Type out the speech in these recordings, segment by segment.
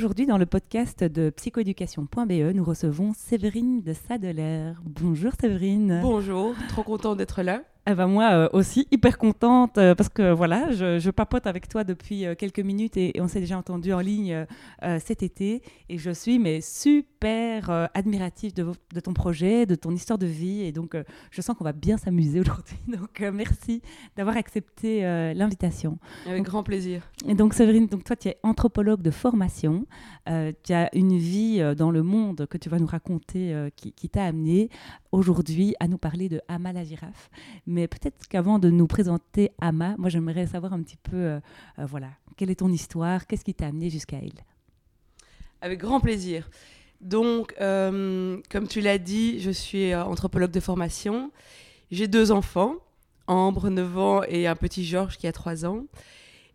Aujourd'hui, dans le podcast de psychoéducation.be, nous recevons Séverine de Sadeler. Bonjour Séverine. Bonjour, trop contente d'être là. Eh ben moi euh, aussi, hyper contente euh, parce que voilà, je, papote avec toi depuis euh, quelques minutes et, on s'est déjà entendu en ligne cet été et je suis mais super admirative de, de, ton projet, de ton histoire de vie et donc je sens qu'on va bien s'amuser aujourd'hui. Donc merci d'avoir accepté l'invitation. Avec grand plaisir. Et donc Séverine, donc toi tu es anthropologue de formation, tu as une vie dans le monde que tu vas nous raconter qui, qui t'a amené aujourd'hui à nous parler de Ama la girafe. Mais peut-être qu'avant de nous présenter Ama, moi j'aimerais savoir un petit peu, euh, euh, voilà, quelle est ton histoire, qu'est-ce qui t'a amené jusqu'à elle? Avec grand plaisir. Donc, euh, comme tu l'as dit, je suis anthropologue de formation. J'ai deux enfants, Ambre, 9 ans, et un petit Georges qui a 3 ans.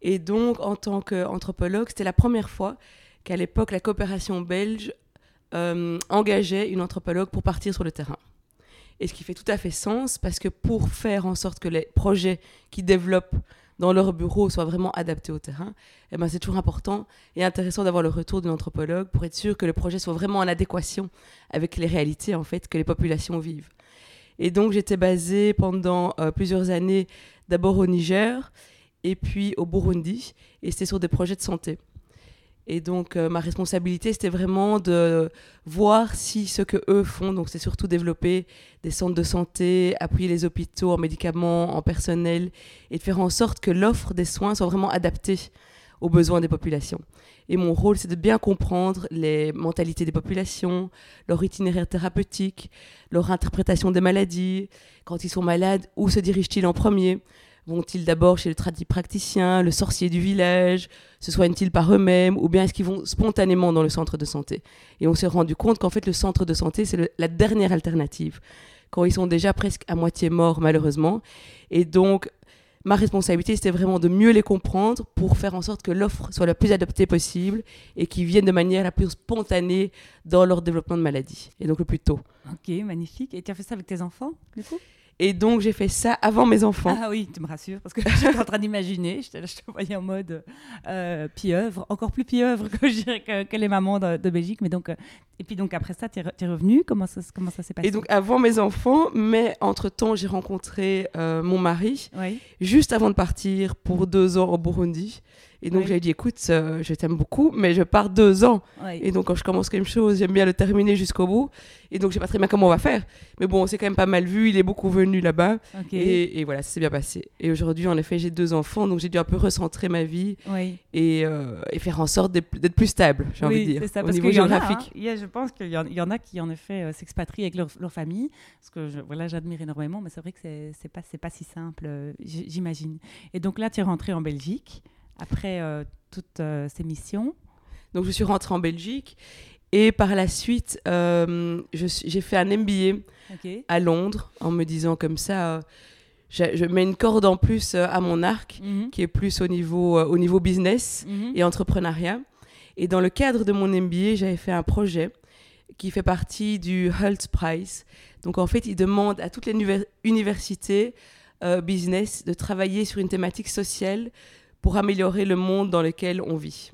Et donc, en tant qu'anthropologue, c'était la première fois qu'à l'époque, la coopération belge engageait une anthropologue pour partir sur le terrain. Et ce qui fait tout à fait sens parce que pour faire en sorte que les projets qui développent dans leur bureau soient vraiment adaptés au terrain, eh ben c'est toujours important et intéressant d'avoir le retour d'un anthropologue pour être sûr que le projet soit vraiment en adéquation avec les réalités en fait que les populations vivent. Et donc j'étais basée pendant euh, plusieurs années d'abord au Niger et puis au Burundi et c'était sur des projets de santé. Et donc, euh, ma responsabilité, c'était vraiment de voir si ce que eux font, donc c'est surtout développer des centres de santé, appuyer les hôpitaux en médicaments, en personnel, et de faire en sorte que l'offre des soins soit vraiment adaptée aux besoins des populations. Et mon rôle, c'est de bien comprendre les mentalités des populations, leur itinéraire thérapeutique, leur interprétation des maladies, quand ils sont malades, où se dirigent-ils en premier Vont-ils d'abord chez le praticien, le sorcier du village Se soignent-ils par eux-mêmes Ou bien est-ce qu'ils vont spontanément dans le centre de santé? Et on s'est rendu compte qu'en fait, le centre de santé, c'est la dernière alternative, quand ils sont déjà presque à moitié morts, malheureusement. Et donc, ma responsabilité, c'était vraiment de mieux les comprendre pour faire en sorte que l'offre soit la plus adaptée possible et qu'ils viennent de manière la plus spontanée dans leur développement de maladie. Et donc le plus tôt. Ok, magnifique. Et tu as fait ça avec tes enfants, du coup? Et donc, j'ai fait ça avant mes enfants. Ah oui, tu me rassures, parce que j'étais en train d'imaginer, je te voyais en mode euh, pieuvre, encore plus pieuvre que, les mamans de, Belgique. Mais donc, euh, et puis donc, après ça, tu es, revenu Comment ça, comment ça s'est passé? Et donc, avant mes enfants, mais entre-temps, j'ai rencontré euh, mon mari, juste avant de partir pour deux ans au Burundi. Et donc, j'ai dit, écoute, euh, je t'aime beaucoup, mais je pars deux ans. Et donc, quand je commence quelque chose, j'aime bien le terminer jusqu'au bout. Et donc, je sais pas très bien comment on va faire. Mais bon, on s'est quand même pas mal vu. Il est beaucoup venu là-bas. Et, voilà, ça s'est bien passé. Et aujourd'hui, en effet, j'ai deux enfants. Donc, j'ai dû un peu recentrer ma vie et, euh, et, faire en sorte d'être plus stable, j'ai envie de dire, ça, au niveau géographique. A, je pense qu'il y, y, en a qui, en effet, euh, s'expatrient avec leur, leur, famille. Parce que je, voilà, j'admire énormément. Mais c'est vrai que c'est pas, pas si simple, j'imagine. Et donc là, tu es rentré en Belgique après euh, toutes euh, ces missions Donc je suis rentrée en Belgique et par la suite, euh, j'ai fait un MBA à Londres en me disant comme ça, je, mets une corde en plus à mon arc mhm. qui est plus au niveau, au niveau business mhm. et entrepreneuriat. Et dans le cadre de mon MBA, j'avais fait un projet qui fait partie du Hult Prize. Donc en fait, il demande à toutes les universités business de travailler sur une thématique sociale pour améliorer le monde dans lequel on vit.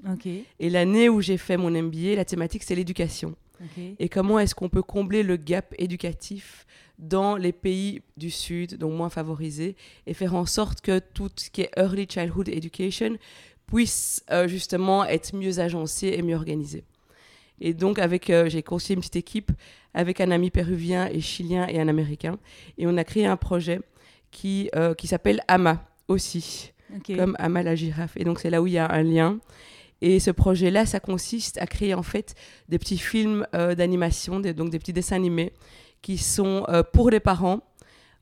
Et l'année où j'ai fait mon MBA, la thématique, c'est l'éducation. Et comment est-ce qu'on peut combler le gap éducatif dans les pays du Sud, donc moins favorisés, et faire en sorte que tout ce qui est Early Childhood Education puisse euh, justement être mieux agencé et mieux organisé. Et donc, avec, euh, j'ai conçu une petite équipe avec un ami péruvien et chilien et un américain. Et on a créé un projet qui, euh, qui s'appelle AMA aussi comme Amal la girafe. Et donc c'est là où il y a un lien. Et ce projet-là, ça consiste à créer en fait des petits films euh, d'animation, donc des petits dessins animés qui sont euh, pour les parents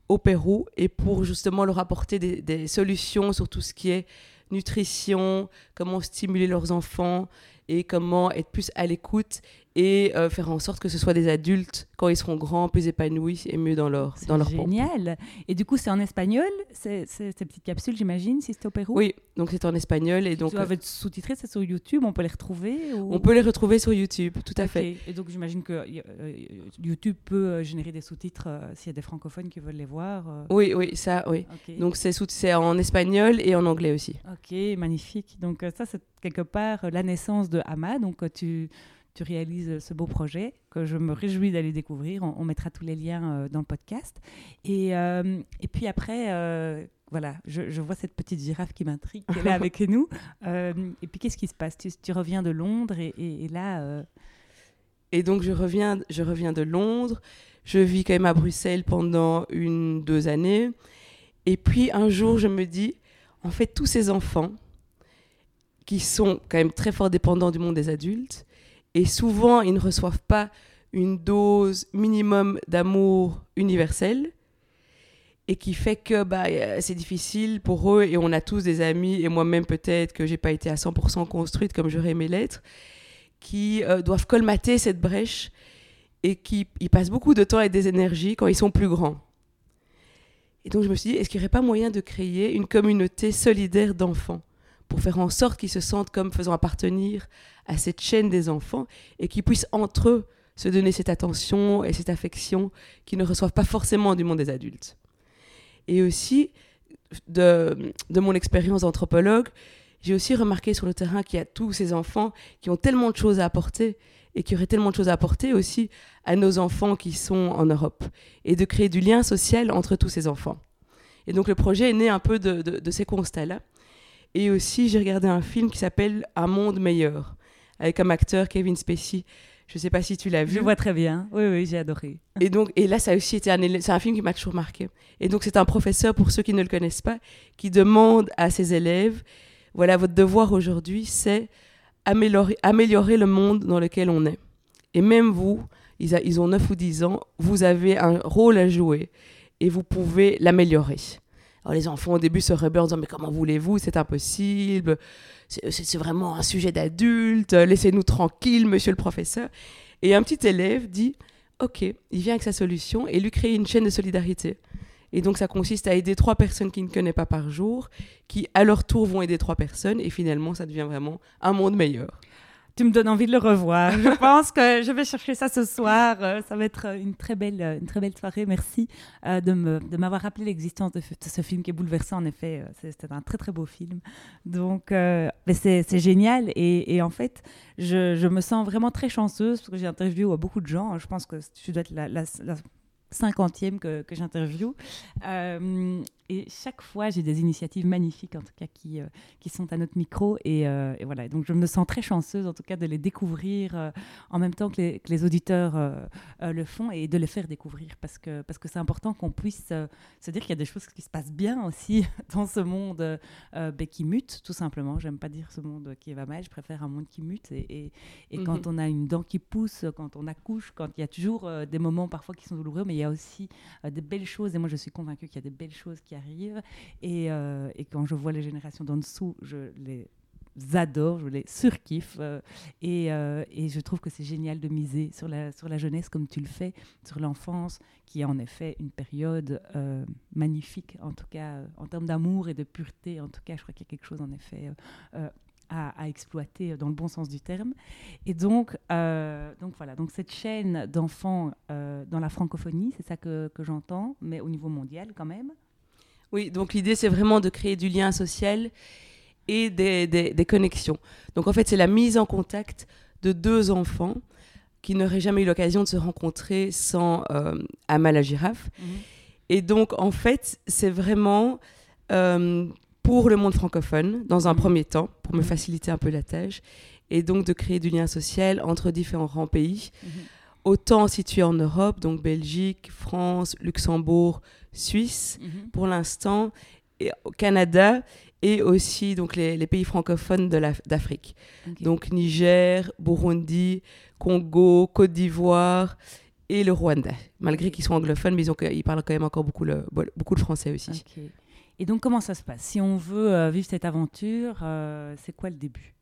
au Pérou et pour justement leur apporter des solutions sur tout ce qui est nutrition, comment stimuler leurs enfants et comment être plus à l'écoute et euh, faire en sorte que ce soit des adultes quand ils seront grands, plus épanouis et mieux dans leur dans leur pompe. Génial. Et du coup, c'est en espagnol, ces petites capsules, j'imagine, si c'est au Pérou? Oui, donc c'est en espagnol et donc tu doivent être sous-titrés, c'est sur YouTube, on peut les retrouver ou- on peut les retrouver sur YouTube, tout à fait. Et donc j'imagine que euh, YouTube peut euh, générer des sous-titres euh, s'il y a des francophones qui veulent les voir. euh. Oui, oui, ça, oui. Donc c'est en espagnol et en anglais aussi. Ok, magnifique. Donc euh, ça, c'est quelque part euh, la naissance de Hama. Donc euh, tu, tu réalises ce beau projet que je me réjouis d'aller découvrir. On, on mettra tous les liens euh, dans le podcast. Et, euh, et puis après, euh, voilà, je, je vois cette petite girafe qui m'intrigue, qui est là avec nous. Euh, et puis qu'est-ce qui se passe? Tu, tu reviens de Londres et, et- et là... euh, Et donc je reviens, je reviens de Londres. Je vis quand même à Bruxelles pendant une, deux années. Et puis un jour, je me dis, en fait, tous ces enfants qui sont quand même très fort dépendants du monde des adultes, et souvent, ils ne reçoivent pas une dose minimum d'amour universel, et qui fait que bah, euh, c'est difficile pour eux, et on a tous des amis, et moi-même peut-être que j'ai pas été à 100% construite comme j'aurais aimé l'être, qui euh, doivent colmater cette brèche et qui ils passent beaucoup de temps et des énergies quand ils sont plus grands. Et donc je me suis dit, est-ce qu'il n'y aurait pas moyen de créer une communauté solidaire d'enfants pour faire en sorte qu'ils se sentent comme faisant appartenir à cette chaîne des enfants et qu'ils puissent entre eux se donner cette attention et cette affection qu'ils ne reçoivent pas forcément du monde des adultes. Et aussi, de, mon expérience d'anthropologue, j'ai aussi remarqué sur le terrain qu'il y a tous ces enfants qui ont tellement de choses à apporter et qui auraient tellement de choses à apporter aussi à nos enfants qui sont en Europe et de créer du lien social entre tous ces enfants. Et donc le projet est né un peu de ces constats-là. Et aussi, j'ai regardé un film qui s'appelle Un monde meilleur avec comme acteur Kevin Spacey. Je ne sais pas si tu l'as vu. Je vois très bien. Oui, oui, j'ai adoré. Et donc, et là, ça a aussi été un, c'est un film qui m'a toujours marqué. Et donc, c'est un professeur, pour ceux qui ne le connaissent pas, qui demande à ses élèves, voilà, votre devoir aujourd'hui, c'est améliorer, améliorer le monde dans lequel on est. Et même vous, ils, a- ils ont 9 ou 10 ans, vous avez un rôle à jouer et vous pouvez l'améliorer. Alors les enfants au début se rebellent en disant mais comment voulez-vous, c'est impossible, c'est c'est- vraiment un sujet d'adulte, laissez-nous tranquille, monsieur le professeur. Et un petit élève dit Ok, il vient avec sa solution et lui crée une chaîne de solidarité. Et donc ça consiste à aider trois personnes qu'il ne connaît pas par jour, qui à leur tour vont aider trois personnes, et finalement ça devient vraiment un monde meilleur. Tu me donnes envie de le revoir. Je pense que je vais chercher ça ce soir. Euh, Ça va être euh, une très belle, euh, une très belle soirée. Merci euh, de me- de m'avoir rappelé l'existence de, ce film qui est bouleversant. En effet, c'est- c'était un très très beau film. Donc, euh, c'est c'est génial. Et, et en fait, je, je me sens vraiment très chanceuse parce que j'ai interviewé beaucoup de gens. Je pense que tu dois être la, la- la cinquantième que, que j'interviewe. Euh, et chaque fois, j'ai des initiatives magnifiques, en tout cas, qui, euh, qui sont à notre micro. Et, euh, et voilà, donc je me sens très chanceuse, en tout cas, de les découvrir en même temps que les, que les auditeurs le font et de les faire découvrir. Parce que parce que c'est important qu'on puisse se dire qu'il y a des choses qui se passent bien aussi dans ce monde ben, qui mute, tout simplement. J'aime pas dire ce monde qui va mal, je préfère un monde qui mute. Et, et, et Mhm. quand on a une dent qui pousse, quand on accouche, quand il y a toujours des moments parfois qui sont douloureux, mais il y a aussi euh, des belles choses. Et moi, je suis convaincue qu'il y a des belles choses qui arrivent. Et, euh, et quand je vois les générations d'en dessous, je les adore, je les surkiffe. euh, et, et je trouve que c'est génial de miser sur la, sur la jeunesse comme tu le fais, sur l'enfance, qui est en effet une période magnifique, en tout cas en termes d'amour et de pureté. En tout cas, je crois qu'il y a quelque chose en effet à, à exploiter dans le bon sens du terme. Et donc, euh, donc voilà, donc cette chaîne d'enfants euh, dans la francophonie, c'est ça que, que j'entends, mais au niveau mondial quand même. Oui, donc l'idée c'est vraiment de créer du lien social et des, des- des connexions. Donc en fait, c'est la mise en contact de deux enfants qui n'auraient jamais eu l'occasion de se rencontrer sans euh, Amal la girafe. Et donc, en fait, c'est vraiment euh, pour le monde francophone, dans un Mhm. premier temps, pour me Mhm. faciliter un peu la tâche, et donc de créer du lien social entre différents pays, Mhm. autant situés en Europe, donc Belgique, France, Luxembourg, Suisse, pour l'instant, et au Canada, et aussi donc les, les pays francophones d'Afrique. Donc Niger, Burundi, Congo, Côte d'Ivoire et le Rwanda. Malgré qu'ils sont anglophones, mais ils, ont, ils, parlent quand même encore beaucoup, le, beaucoup de français aussi. Okay. Et donc, comment ça se passe? Si on veut euh, vivre cette aventure, euh, c'est quoi le début?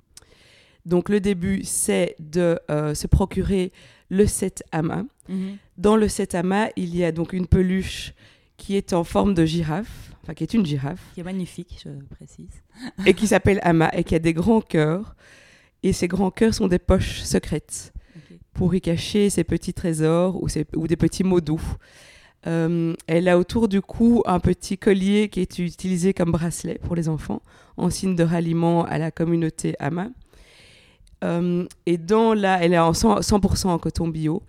Donc, le début, c'est de euh, se procurer le set AMA. Mm-hmm. Dans le set AMA, il y a donc une peluche qui est en forme de girafe, enfin qui est une girafe. Qui est magnifique, je précise. et qui s'appelle Ama et qui a des grands cœurs. Et ces grands cœurs sont des poches secrètes pour y cacher ses petits trésors ou, ou des petits mots doux. Euh, elle a autour du cou un petit collier qui est utilisé comme bracelet pour les enfants, en signe de ralliement à la communauté Ama. Euh, et dans là, elle est en 100%, en coton bio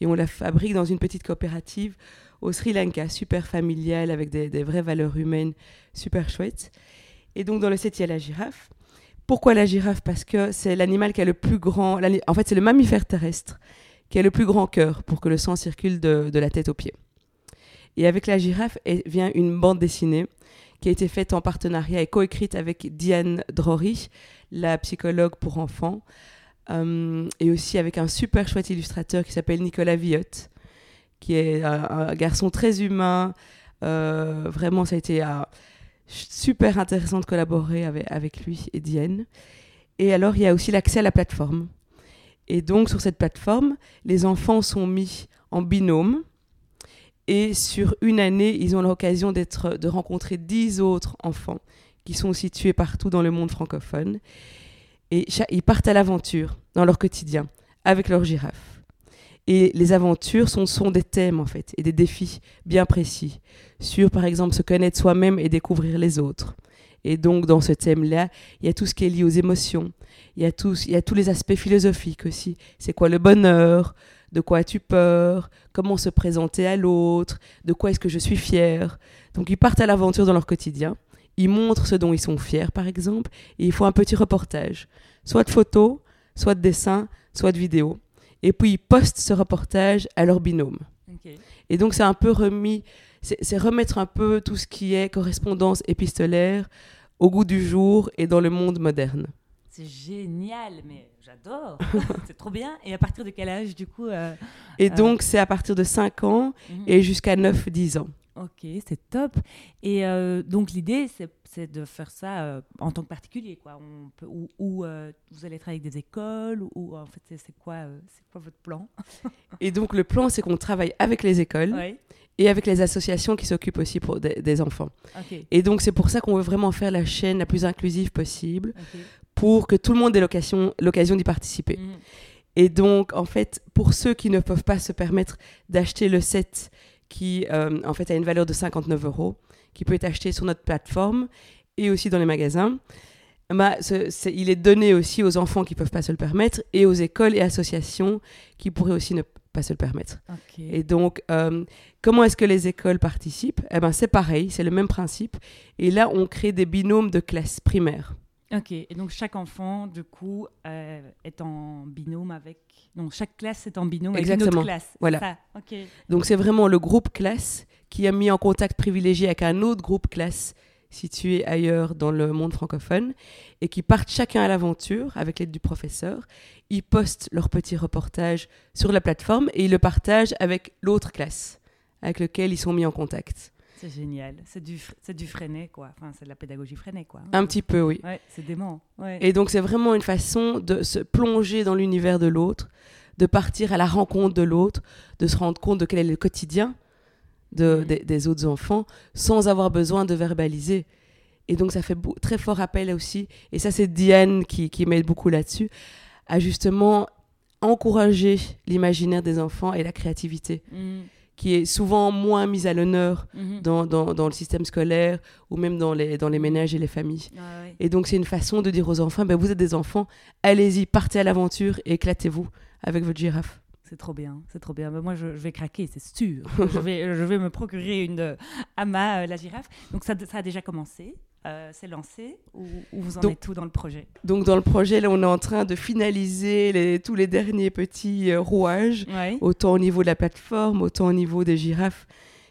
et on la fabrique dans une petite coopérative au Sri Lanka, super familiale avec des, des vraies valeurs humaines super chouettes. Et donc dans le set, il y a la girafe. Pourquoi la girafe? Parce que c'est l'animal qui a le plus grand. En fait, c'est le mammifère terrestre qui a le plus grand cœur pour que le sang circule de, la tête aux pieds. Et avec la girafe vient une bande dessinée qui a été faite en partenariat et coécrite avec Diane Drory, la psychologue pour enfants, euh, et aussi avec un super chouette illustrateur qui s'appelle Nicolas Villotte, qui est un, garçon très humain. Euh, vraiment, ça a été super intéressant de collaborer avec lui et Diane. Et alors, il y a aussi l'accès à la plateforme. Et donc, sur cette plateforme, les enfants sont mis en binôme. Et sur une année, ils ont l'occasion d'être, de rencontrer dix autres enfants qui sont situés partout dans le monde francophone. Et ils partent à l'aventure dans leur quotidien avec leur girafe. Et les aventures sont, sont des thèmes, en fait, et des défis bien précis, sur, par exemple, se connaître soi-même et découvrir les autres. Et donc, dans ce thème-là, il y a tout ce qui est lié aux émotions, il y a, il y a tous les aspects philosophiques aussi. C'est quoi le bonheur? De quoi as-tu peur? Comment se présenter à l'autre? De quoi est-ce que je suis fier Donc, ils partent à l'aventure dans leur quotidien. Ils montrent ce dont ils sont fiers, par exemple, et ils font un petit reportage, soit de photos, soit de dessins, soit de vidéos et puis ils postent ce reportage à leur binôme. Et donc c'est un peu remis, c'est remettre un peu tout ce qui est correspondance épistolaire au goût du jour et dans le monde moderne. C'est génial, mais j'adore. c'est trop bien. Et à partir de quel âge, du coup euh, Et donc, c'est à partir de 5 ans mhm. et jusqu'à 9-10 ans. Ok, c'est top. Et euh, donc l'idée, c'est de faire ça euh, en tant que particulier, quoi. On peut, ou, euh, vous allez travailler avec des écoles, ou en fait, c'est quoi, c'est quoi votre plan? Et donc le plan, c'est qu'on travaille avec les écoles. Et avec les associations qui s'occupent aussi pour des, enfants. Et donc c'est pour ça qu'on veut vraiment faire la chaîne la plus inclusive possible, pour que tout le monde ait l'occasion d'y participer. Mhm. Et donc, en fait, pour ceux qui ne peuvent pas se permettre d'acheter le set qui euh, en fait a une valeur de 59 euros, qui peut être acheté sur notre plateforme et aussi dans les magasins. Bah, il est donné aussi aux enfants qui ne peuvent pas se le permettre et aux écoles et associations qui pourraient aussi ne pas se le permettre. Et donc, euh, comment est-ce que les écoles participent? Eh ben, C'est pareil, c'est le même principe. Et là, on crée des binômes de classe primaire. Ok, et donc chaque enfant, du coup, euh, est en binôme avec. Donc chaque classe est en binôme avec une autre classe. Voilà. Ça. Donc c'est vraiment le groupe classe qui a mis en contact privilégié avec un autre groupe classe situé ailleurs dans le monde francophone et qui partent chacun à l'aventure avec l'aide du professeur. Ils postent leur petit reportage sur la plateforme et ils le partagent avec l'autre classe avec lequel ils sont mis en contact. C'est génial. C'est du, c'est du freiné, quoi. Enfin, c'est de la pédagogie freinée, quoi. Un petit peu, oui. Ouais, c'est dément. Ouais. Et donc, c'est vraiment une façon de se plonger dans l'univers de l'autre, de partir à la rencontre de l'autre, de se rendre compte de quel est le quotidien de, des, autres enfants, sans avoir besoin de verbaliser. Et donc, ça fait très fort appel aussi, et ça, c'est Diane qui, qui m'aide beaucoup là-dessus, à justement encourager l'imaginaire des enfants et la créativité. Mm qui est souvent moins mise à l'honneur mhm. dans, dans, dans, le système scolaire ou même dans les, dans les ménages et les familles. Ah et donc c'est une façon de dire aux enfants, ben, vous êtes des enfants, allez-y, partez à l'aventure et éclatez-vous avec votre girafe. C'est trop bien, c'est trop bien. Ben, moi, je, vais craquer, c'est sûr. je, vais, je vais me procurer une euh, Ama, euh, la girafe. Donc, ça, ça a déjà commencé euh, c'est lancé ou, vous en êtes tout dans le projet? Donc dans le projet, là, on est en train de finaliser les, tous les derniers petits euh, rouages, autant au niveau de la plateforme, autant au niveau des girafes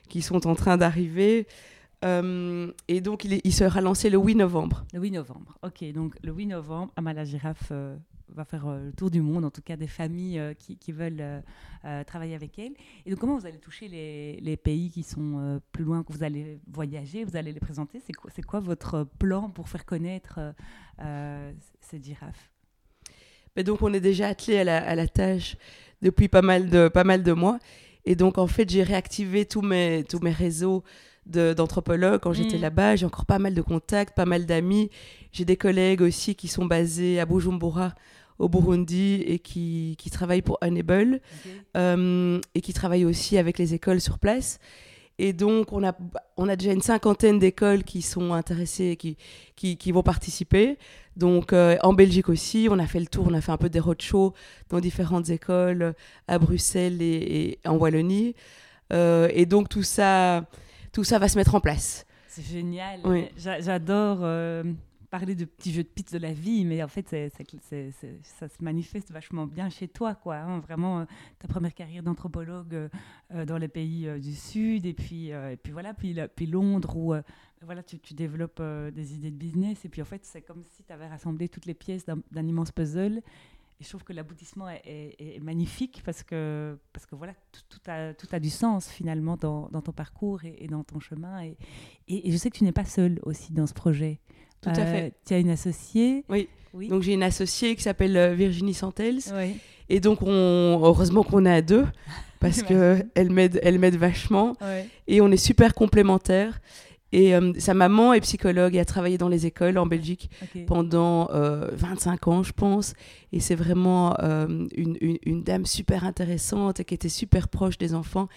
qui sont en train d'arriver. Et donc, il, il, sera lancé le 8 novembre. Le 8 novembre, ok. Donc, le 8 novembre, Amala Girafe va faire le tour du monde, en tout cas des familles qui, qui, veulent travailler avec elle. Et donc, comment vous allez toucher les, les pays qui sont plus loin, que vous allez voyager, vous allez les présenter? C'est quoi, quoi, votre plan pour faire connaître ces girafes? Mais donc, on est déjà attelé à la, à la tâche depuis pas mal de, pas mal de mois. Et donc, en fait, j'ai réactivé tous mes, tous mes réseaux d'anthropologues quand j'étais mm. là-bas. J'ai encore pas mal de contacts, pas mal d'amis. J'ai des collègues aussi qui sont basés à Bujumbura, au Burundi, et qui, qui travaillent pour Unable, euh, et qui travaillent aussi avec les écoles sur place. Et donc, on a, on a déjà une cinquantaine d'écoles qui sont intéressées, qui, qui, qui vont participer. Donc, euh, en Belgique aussi, on a fait le tour, on a fait un peu des roadshows dans différentes écoles à Bruxelles et, en Wallonie. Euh, et donc, tout ça, tout ça va se mettre en place. C'est génial. J'adore parler de petits jeux de pitch de la vie, mais en fait, ça se manifeste vachement bien chez toi, quoi. Hein. Vraiment, euh, ta première carrière d'anthropologue euh, euh, dans les pays du Sud, et puis, et puis voilà, puis, puis Londres, où voilà, tu, tu développes des idées de business, et puis en fait, c'est comme si tu avais rassemblé toutes les pièces d'un immense puzzle. Et je trouve que l'aboutissement est, magnifique parce que, parce que voilà, tout, a, tout a du sens finalement dans, dans ton parcours et, et, dans ton chemin. Et, et, je sais que tu n'es pas seule aussi dans ce projet. Tout à fait. Euh, tu as une associée Oui. oui. Donc j'ai une associée qui s'appelle euh, Virginie Santels. Oui. Et donc on, heureusement qu'on est à deux parce qu'elle m'aide, elle m'aide vachement. Et on est super complémentaires. Et euh, sa maman est psychologue et a travaillé dans les écoles en Belgique pendant 25 ans, je pense. Et c'est vraiment une, une, dame super intéressante et qui était super proche des enfants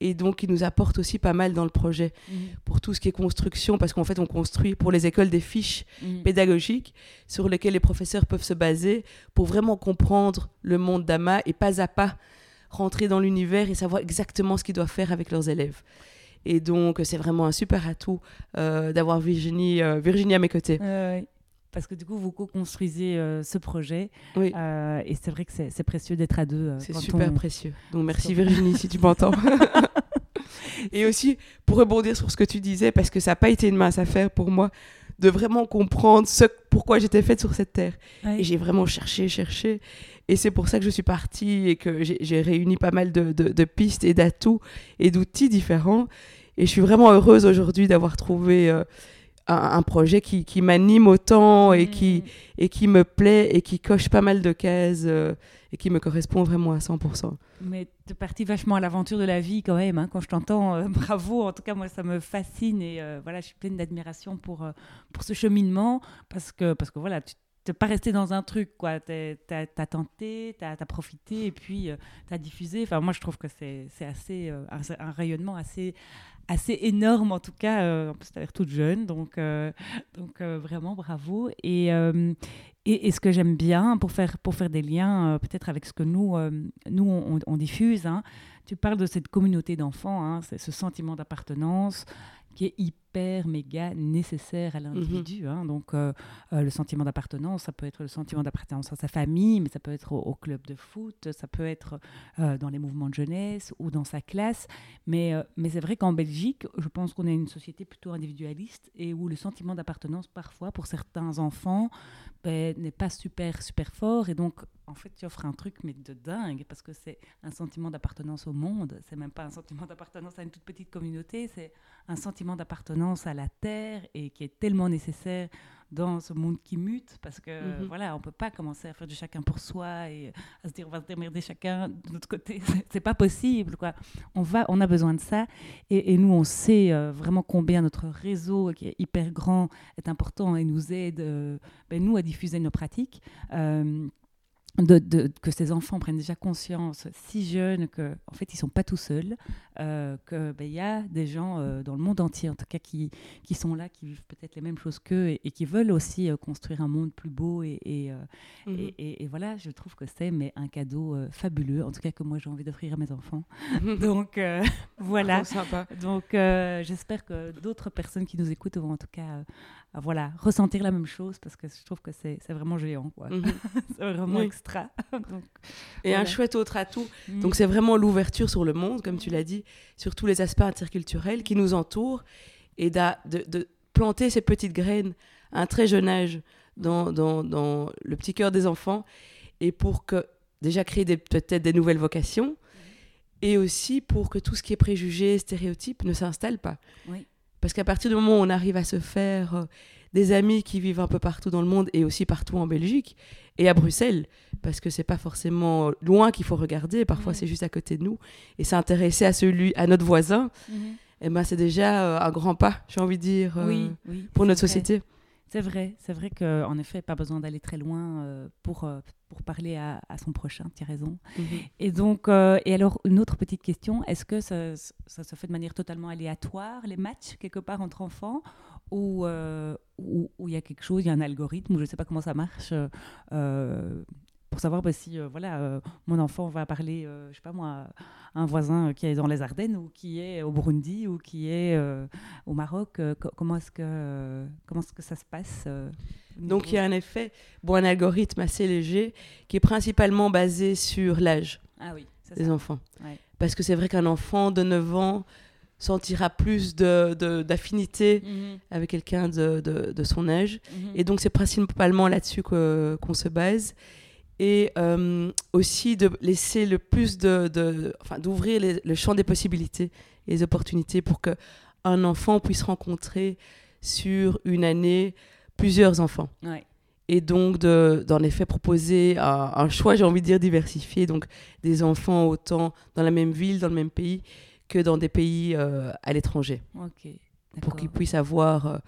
et donc il nous apporte aussi pas mal dans le projet mhm. pour tout ce qui est construction, parce qu'en fait on construit pour les écoles des fiches mhm. pédagogiques sur lesquelles les professeurs peuvent se baser pour vraiment comprendre le monde d'AMA et pas à pas rentrer dans l'univers et savoir exactement ce qu'ils doivent faire avec leurs élèves. Et donc c'est vraiment un super atout euh, d'avoir Virginie, euh, Virginie à mes côtés parce que du coup, vous co-construisez euh, ce projet. Oui. Euh, et c'est vrai que c'est précieux d'être à deux. Euh, c'est super précieux. Donc merci Virginie si tu m'entends. et aussi, pour rebondir sur ce que tu disais, parce que ça n'a pas été une mince affaire pour moi de vraiment comprendre ce, pourquoi j'étais faite sur cette terre. Et j'ai vraiment cherché, cherché. Et c'est pour ça que je suis partie et que j'ai réuni pas mal de, de, pistes et d'atouts et d'outils différents. Et je suis vraiment heureuse aujourd'hui d'avoir trouvé un, projet qui, qui m'anime autant et, qui, mm. et qui me plaît et qui coche pas mal de cases euh, et qui me correspond vraiment à 100%. Mais tu es parti vachement à l'aventure de la vie quand même. Hein. Quand je t'entends, euh, bravo. En tout cas, moi, ça me fascine et euh, voilà, je suis pleine d'admiration pour, pour ce cheminement parce que, parce que voilà, tu n'es pas resté dans un truc, quoi. Tu as, tenté, tu as, profité et puis tu as diffusé. Enfin, moi, je trouve que c'est assez un, rayonnement assez, assez énorme en tout cas. Euh, en plus, toute jeune, donc, euh, donc euh, vraiment bravo. Et, et, ce que j'aime bien pour faire, pour faire des liens peut-être avec ce que nous, nous on, diffuse, hein, tu parles de cette communauté d'enfants, hein, ce sentiment d'appartenance qui est hyper méga nécessaire à l'individu. Mhm. Hein. Donc euh, euh, le sentiment d'appartenance, ça peut être le sentiment d'appartenance à sa famille, mais ça peut être au, club de foot, ça peut être euh, dans les mouvements de jeunesse ou dans sa classe. Mais, mais c'est vrai qu'en Belgique, je pense qu'on est une société plutôt individualiste et où le sentiment d'appartenance, parfois, pour certains enfants, ben, n'est pas super, super fort. Et donc, en fait, tu offres un truc, mais de dingue, parce que c'est un sentiment d'appartenance au monde. C'est même pas un sentiment d'appartenance à une toute petite communauté, c'est un sentiment d'appartenance à la terre et qui est tellement nécessaire dans ce monde qui mute, parce que mhm. voilà, on peut pas commencer à faire du chacun pour soi et à se dire on va se démerder chacun de notre côté. c'est pas possible, quoi. On va, on a besoin de ça, et, nous, on sait euh, vraiment combien notre réseau, qui est hyper grand, est important et nous aide, euh, ben, nous, à diffuser nos pratiques. Euh, de, que ces enfants prennent déjà conscience si jeunes que en fait ils sont pas tout seuls euh, qu'il ben, y a des gens euh, dans le monde entier en tout cas qui, qui sont là qui vivent peut-être les mêmes choses qu'eux et, qui veulent aussi euh, construire un monde plus beau et, et, et, voilà je trouve que c'est mais un cadeau fabuleux en tout cas que moi j'ai envie d'offrir à mes enfants donc voilà donc j'espère que d'autres personnes qui nous écoutent vont en tout cas voilà, ressentir la même chose parce que je trouve que c'est vraiment géant. Mhm. c'est vraiment extra. et un chouette autre atout. Mhm. Donc c'est vraiment l'ouverture sur le monde, comme tu l'as dit, sur tous les aspects interculturels qui nous entourent et de, planter ces petites graines à un très jeune âge dans, dans, le petit cœur des enfants et pour que déjà créer peut-être des nouvelles vocations et aussi pour que tout ce qui est préjugé, stéréotype ne s'installe pas. Parce qu'à partir du moment où on arrive à se faire euh, des amis qui vivent un peu partout dans le monde et aussi partout en Belgique et à Bruxelles, parce que c'est pas forcément loin qu'il faut regarder, parfois c'est juste à côté de nous, et s'intéresser à celui, à notre voisin, mhm. et eh ben c'est déjà euh, un grand pas, j'ai envie de dire, euh, pour notre société. C'est vrai, c'est vrai qu'en effet, pas besoin d'aller très loin euh, pour, euh, pour parler à, son prochain, tu as raison. Mhm. Et donc, euh, et alors, une autre petite question, est-ce que ça, ça, se fait de manière totalement aléatoire, les matchs, quelque part entre enfants, ou il y a quelque chose, il y a un algorithme, ou je ne sais pas comment ça marche pour savoir bah, si euh, voilà, euh, mon enfant va parler, euh, je sais pas moi, un voisin qui est dans les Ardennes ou qui est au Burundi ou qui est au Maroc. comment est-ce que comment est-ce que ça se passe Donc il y a un effet, bon, un algorithme assez léger qui est principalement basé sur l'âge ah oui, des enfants. Parce que c'est vrai qu'un enfant de 9 ans sentira plus d'affinité de, mhm. avec quelqu'un de, de, son âge. Mhm. Et donc c'est principalement là-dessus qu'on se base et euh, aussi de laisser le plus de, de enfin d'ouvrir le champ des possibilités et des opportunités pour que un enfant puisse rencontrer sur une année plusieurs enfants. Et donc d'en effet proposer un, choix, j'ai envie de dire diversifié, donc des enfants autant dans la même ville, dans le même pays que dans des pays euh, à l'étranger. pour qu'ils puissent avoir euh,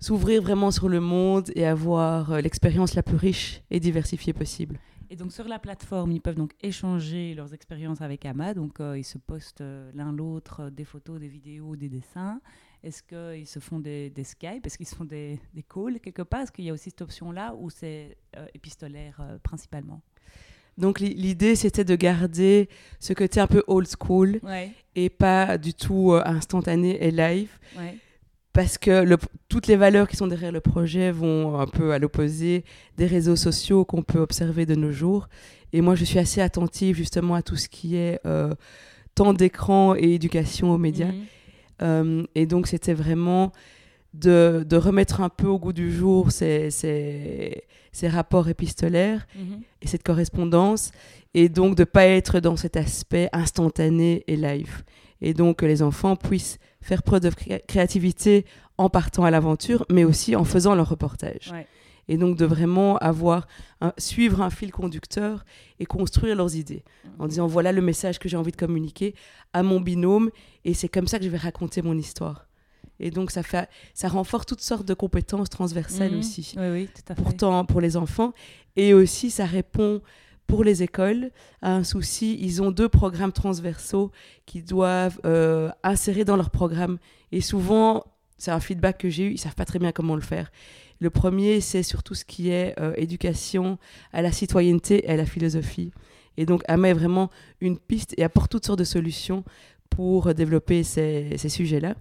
s'ouvrir vraiment sur le monde et avoir euh, l'expérience la plus riche et diversifiée possible. Et donc sur la plateforme, ils peuvent donc échanger leurs expériences avec Ama. Donc euh, ils se postent euh, l'un l'autre des photos, des vidéos, des dessins. Est-ce qu'ils se font des, des Skype? Est-ce qu'ils se font des, des calls quelque part? Est-ce qu'il y a aussi cette option-là ou c'est épistolaire principalement? Donc l'idée, c'était de garder ce côté un peu old school et pas du tout instantané et live. Ouais parce que le, toutes les valeurs qui sont derrière le projet vont un peu à l'opposé des réseaux sociaux qu'on peut observer de nos jours. Et moi, je suis assez attentive justement à tout ce qui est euh, temps d'écran et éducation aux médias. Mhm. Euh, et donc, c'était vraiment de, de, remettre un peu au goût du jour ces, ces, ces rapports épistolaires mhm. et cette correspondance, et donc de ne pas être dans cet aspect instantané et live. Et donc que les enfants puissent faire preuve de créativité en partant à l'aventure, mais aussi en faisant leur reportage. Et donc de vraiment avoir suivre un fil conducteur et construire leurs idées en disant voilà le message que j'ai envie de communiquer à mon binôme et c'est comme ça que je vais raconter mon histoire. Et donc ça fait ça renforce toutes sortes de compétences transversales mmh. aussi. Oui, oui, tout à fait. Pourtant pour les enfants et aussi ça répond pour les écoles un souci. Ils ont deux programmes transversaux qu'ils doivent euh, insérer dans leur programme. Et souvent, c'est un feedback que j'ai eu, ils savent pas très bien comment le faire. Le premier, c'est sur tout ce qui est euh, éducation à la citoyenneté et à la philosophie. Et donc, AMA est vraiment une piste et apporte toutes sortes de solutions pour développer ces, sujets-là.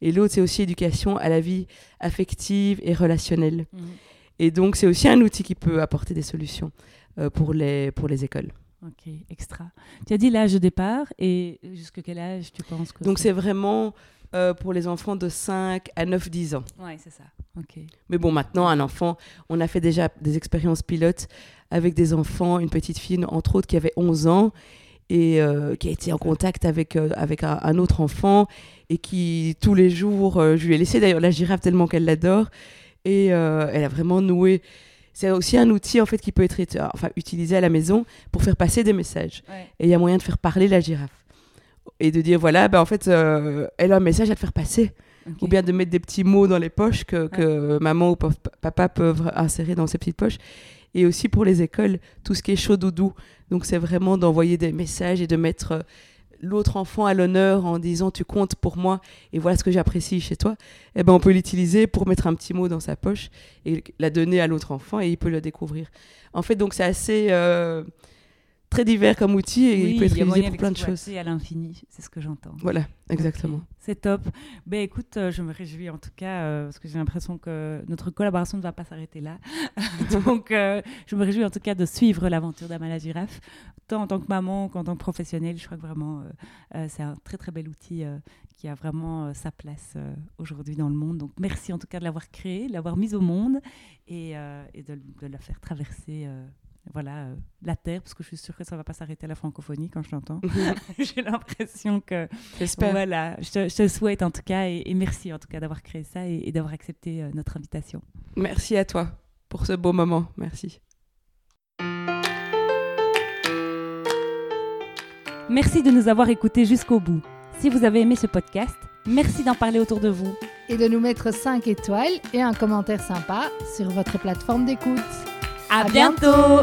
Et l'autre, c'est aussi éducation à la vie affective et relationnelle. Mmh. Et donc, c'est aussi un outil qui peut apporter des solutions. Euh, pour, les, pour les écoles. Ok, extra. Tu as dit l'âge de départ et jusqu'à quel âge tu penses que Donc c'est vraiment euh, pour les enfants de 5 à 9-10 ans. Oui, c'est ça. Ok. Mais bon, maintenant, un enfant, on a fait déjà des expériences pilotes avec des enfants, une petite fille, entre autres, qui avait 11 ans et euh, qui a été en contact avec, avec un, autre enfant et qui, tous les jours, je lui ai laissé d'ailleurs la girafe tellement qu'elle l'adore et elle a vraiment noué c'est aussi un outil en fait qui peut être enfin, utilisé à la maison pour faire passer des messages. Et il y a moyen de faire parler la girafe et de dire voilà, ben, en fait, euh, elle a un message à te faire passer. Ou bien de mettre des petits mots dans les poches que, que maman ou papa peuvent insérer dans ces petites poches. Et aussi pour les écoles, tout ce qui est chaud doudou. Donc c'est vraiment d'envoyer des messages et de mettre euh, l'autre enfant à l'honneur en disant tu comptes pour moi et voilà ce que j'apprécie chez toi, eh ben on peut l'utiliser pour mettre un petit mot dans sa poche et la donner à l'autre enfant et il peut le découvrir. En fait, donc c'est assez, euh, très divers comme outil et Oui, il peut être utilisé pour plein de choses. à l'infini, c'est ce que j'entends. Voilà, exactement. C'est top. Ben écoute, euh, je me réjouis en tout cas euh, parce que j'ai l'impression que notre collaboration ne va pas s'arrêter là. Donc, euh, je me réjouis en tout cas de suivre l'aventure d'Amala Girafe, tant en tant que maman qu'en tant que professionnelle. Je crois que vraiment, c'est un très très bel outil qui a vraiment sa place aujourd'hui dans le monde. Donc, merci en tout cas de l'avoir créé, de l'avoir mise au monde et, et de, de la faire traverser. Voilà, euh, la terre, parce que je suis sûre que ça ne va pas s'arrêter à la francophonie quand je l'entends. J'ai l'impression que J'espère. voilà, je te, je te souhaite en tout cas et, et merci en tout cas d'avoir créé ça et, et d'avoir accepté euh, notre invitation. Merci à toi pour ce beau moment. Merci. Merci de nous avoir écoutés jusqu'au bout. Si vous avez aimé ce podcast, merci d'en parler autour de vous. Et de nous mettre 5 étoiles et un commentaire sympa sur votre plateforme d'écoute. À, bientôt